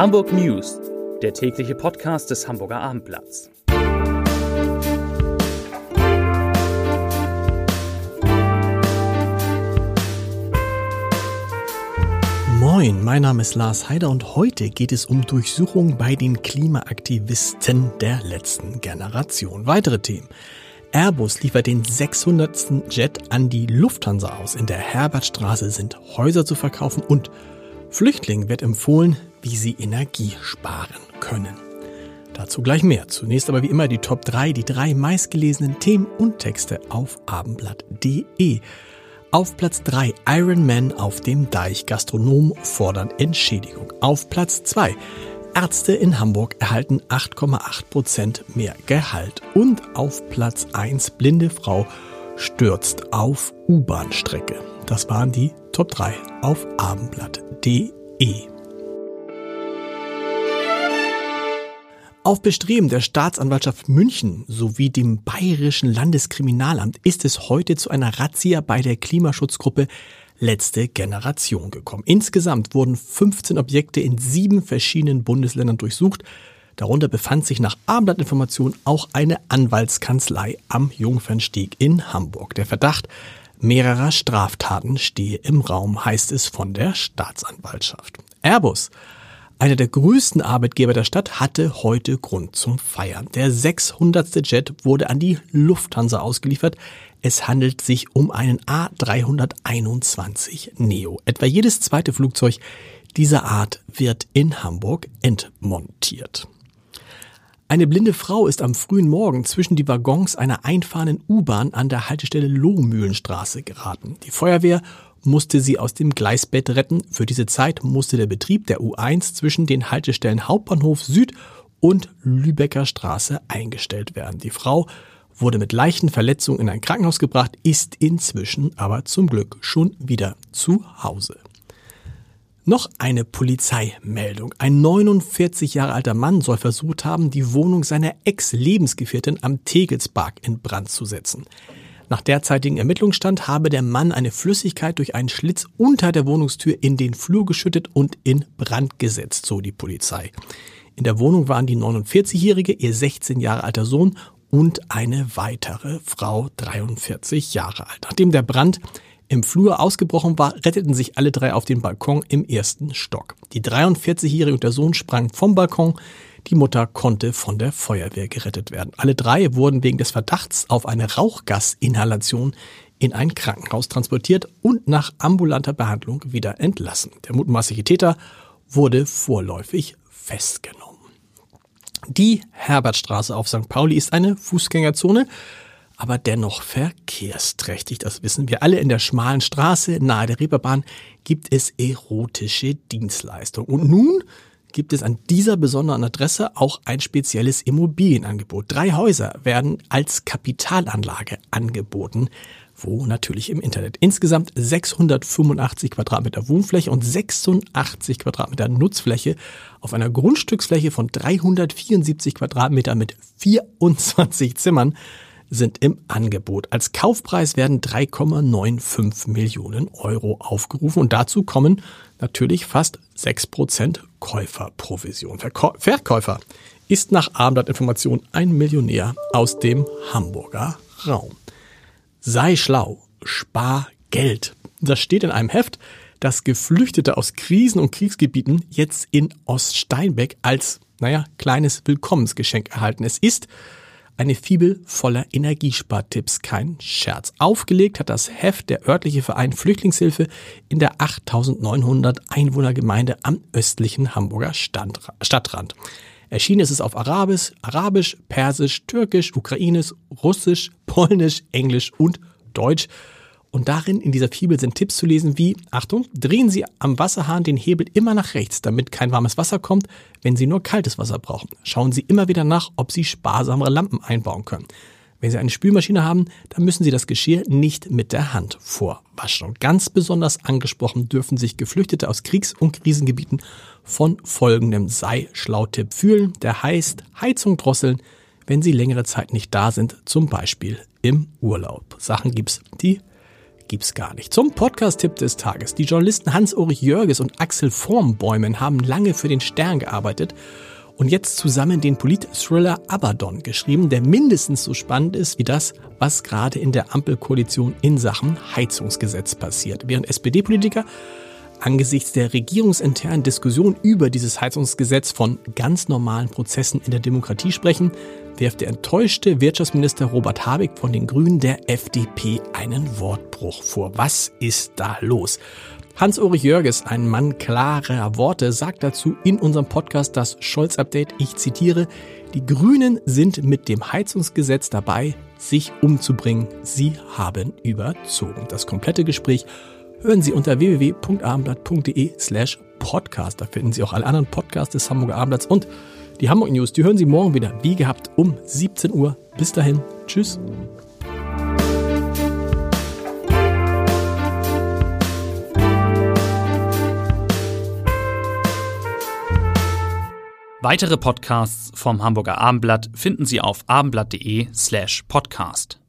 Hamburg News, der tägliche Podcast des Hamburger Abendblatts. Moin, mein Name ist Lars Heider und heute geht es um Durchsuchungen bei den Klimaaktivisten der letzten Generation. Weitere Themen. Airbus liefert den 600. Jet an die Lufthansa aus. In der Herbertstraße sind Häuser zu verkaufen und Flüchtlingen wird empfohlen, wie sie Energie sparen können. Dazu gleich mehr. Zunächst aber wie immer die Top 3, die drei meistgelesenen Themen und Texte auf abendblatt.de. Auf Platz 3 Iron Man auf dem Deich. Gastronomen fordern Entschädigung. Auf Platz 2 Ärzte in Hamburg erhalten 8,8 Prozent mehr Gehalt. Und auf Platz 1 blinde Frau stürzt auf U-Bahn-Strecke. Das waren die Top 3 auf abendblatt.de. Auf Bestreben der Staatsanwaltschaft München sowie dem Bayerischen Landeskriminalamt ist es heute zu einer Razzia bei der Klimaschutzgruppe letzte Generation gekommen. Insgesamt wurden 15 Objekte in sieben verschiedenen Bundesländern durchsucht. Darunter befand sich nach Abendblattinformation auch eine Anwaltskanzlei am Jungfernstieg in Hamburg. Der Verdacht mehrerer Straftaten stehe im Raum, heißt es von der Staatsanwaltschaft. Airbus einer der größten Arbeitgeber der Stadt hatte heute Grund zum Feiern. Der 600. Jet wurde an die Lufthansa ausgeliefert. Es handelt sich um einen A321 Neo. Etwa jedes zweite Flugzeug dieser Art wird in Hamburg entmontiert. Eine blinde Frau ist am frühen Morgen zwischen die Waggons einer einfahrenden U-Bahn an der Haltestelle Lohmühlenstraße geraten. Die Feuerwehr musste sie aus dem Gleisbett retten. Für diese Zeit musste der Betrieb der U1 zwischen den Haltestellen Hauptbahnhof Süd und Lübecker Straße eingestellt werden. Die Frau wurde mit leichten Verletzungen in ein Krankenhaus gebracht, ist inzwischen aber zum Glück schon wieder zu Hause. Noch eine Polizeimeldung. Ein 49 Jahre alter Mann soll versucht haben, die Wohnung seiner Ex-Lebensgefährtin am Tegelspark in Brand zu setzen. Nach derzeitigem Ermittlungsstand habe der Mann eine Flüssigkeit durch einen Schlitz unter der Wohnungstür in den Flur geschüttet und in Brand gesetzt, so die Polizei. In der Wohnung waren die 49-Jährige, ihr 16 Jahre alter Sohn und eine weitere Frau, 43 Jahre alt. Nachdem der Brand im Flur ausgebrochen war, retteten sich alle drei auf den Balkon im ersten Stock. Die 43-Jährige und der Sohn sprangen vom Balkon. Die Mutter konnte von der Feuerwehr gerettet werden. Alle drei wurden wegen des Verdachts auf eine Rauchgasinhalation in ein Krankenhaus transportiert und nach ambulanter Behandlung wieder entlassen. Der mutmaßliche Täter wurde vorläufig festgenommen. Die Herbertstraße auf St. Pauli ist eine Fußgängerzone, aber dennoch verkehrsträchtig. Das wissen wir alle. In der schmalen Straße nahe der Reeperbahn gibt es erotische Dienstleistungen. Und nun gibt es an dieser besonderen Adresse auch ein spezielles Immobilienangebot. Drei Häuser werden als Kapitalanlage angeboten wo natürlich im Internet. Insgesamt 685 Quadratmeter Wohnfläche und 86 Quadratmeter Nutzfläche auf einer Grundstücksfläche von 374 Quadratmeter mit 24 Zimmern sind im Angebot. Als Kaufpreis werden 3,95 Millionen Euro aufgerufen und dazu kommen natürlich fast 6% Käuferprovision. Verkäu Verkäufer ist nach Abendblattinformation ein Millionär aus dem Hamburger Raum. Sei schlau, spar Geld. Das steht in einem Heft, das Geflüchtete aus Krisen- und Kriegsgebieten jetzt in Oststeinbeck als, naja, kleines Willkommensgeschenk erhalten. Es ist eine Fibel voller Energiespartipps, kein Scherz. Aufgelegt hat das Heft der örtliche Verein Flüchtlingshilfe in der 8900 Einwohnergemeinde am östlichen Hamburger Stadtrand. Erschienen ist es auf Arabisch, Arabisch, Persisch, Türkisch, Ukrainisch, Russisch, Polnisch, Englisch und Deutsch. Und darin in dieser Fibel sind Tipps zu lesen wie, Achtung, drehen Sie am Wasserhahn den Hebel immer nach rechts, damit kein warmes Wasser kommt, wenn Sie nur kaltes Wasser brauchen. Schauen Sie immer wieder nach, ob Sie sparsamere Lampen einbauen können. Wenn Sie eine Spülmaschine haben, dann müssen Sie das Geschirr nicht mit der Hand vorwaschen. Und ganz besonders angesprochen dürfen sich Geflüchtete aus Kriegs- und Krisengebieten von folgendem Sei-Schlau-Tipp fühlen. Der heißt Heizung drosseln, wenn Sie längere Zeit nicht da sind, zum Beispiel im Urlaub. Sachen gibt's, die gibt's gar nicht. Zum Podcast-Tipp des Tages. Die Journalisten Hans-Ulrich Jörges und Axel Formbäumen haben lange für den Stern gearbeitet und jetzt zusammen den Polit-Thriller Abaddon geschrieben, der mindestens so spannend ist wie das, was gerade in der Ampelkoalition in Sachen Heizungsgesetz passiert. Während SPD-Politiker angesichts der regierungsinternen Diskussion über dieses Heizungsgesetz von ganz normalen Prozessen in der Demokratie sprechen, wirft der enttäuschte Wirtschaftsminister Robert Habeck von den Grünen der FDP einen Wortbruch vor. Was ist da los? Hans-Ulrich Jörges, ein Mann klarer Worte, sagt dazu in unserem Podcast das Scholz-Update, ich zitiere, die Grünen sind mit dem Heizungsgesetz dabei, sich umzubringen. Sie haben überzogen. Das komplette Gespräch hören Sie unter www.abendblatt.de slash podcast. Da finden Sie auch alle anderen Podcasts des Hamburger Abendblatts und die Hamburg News, die hören Sie morgen wieder, wie gehabt, um 17 Uhr. Bis dahin, tschüss. Weitere Podcasts vom Hamburger Abendblatt finden Sie auf abendblatt.de slash podcast.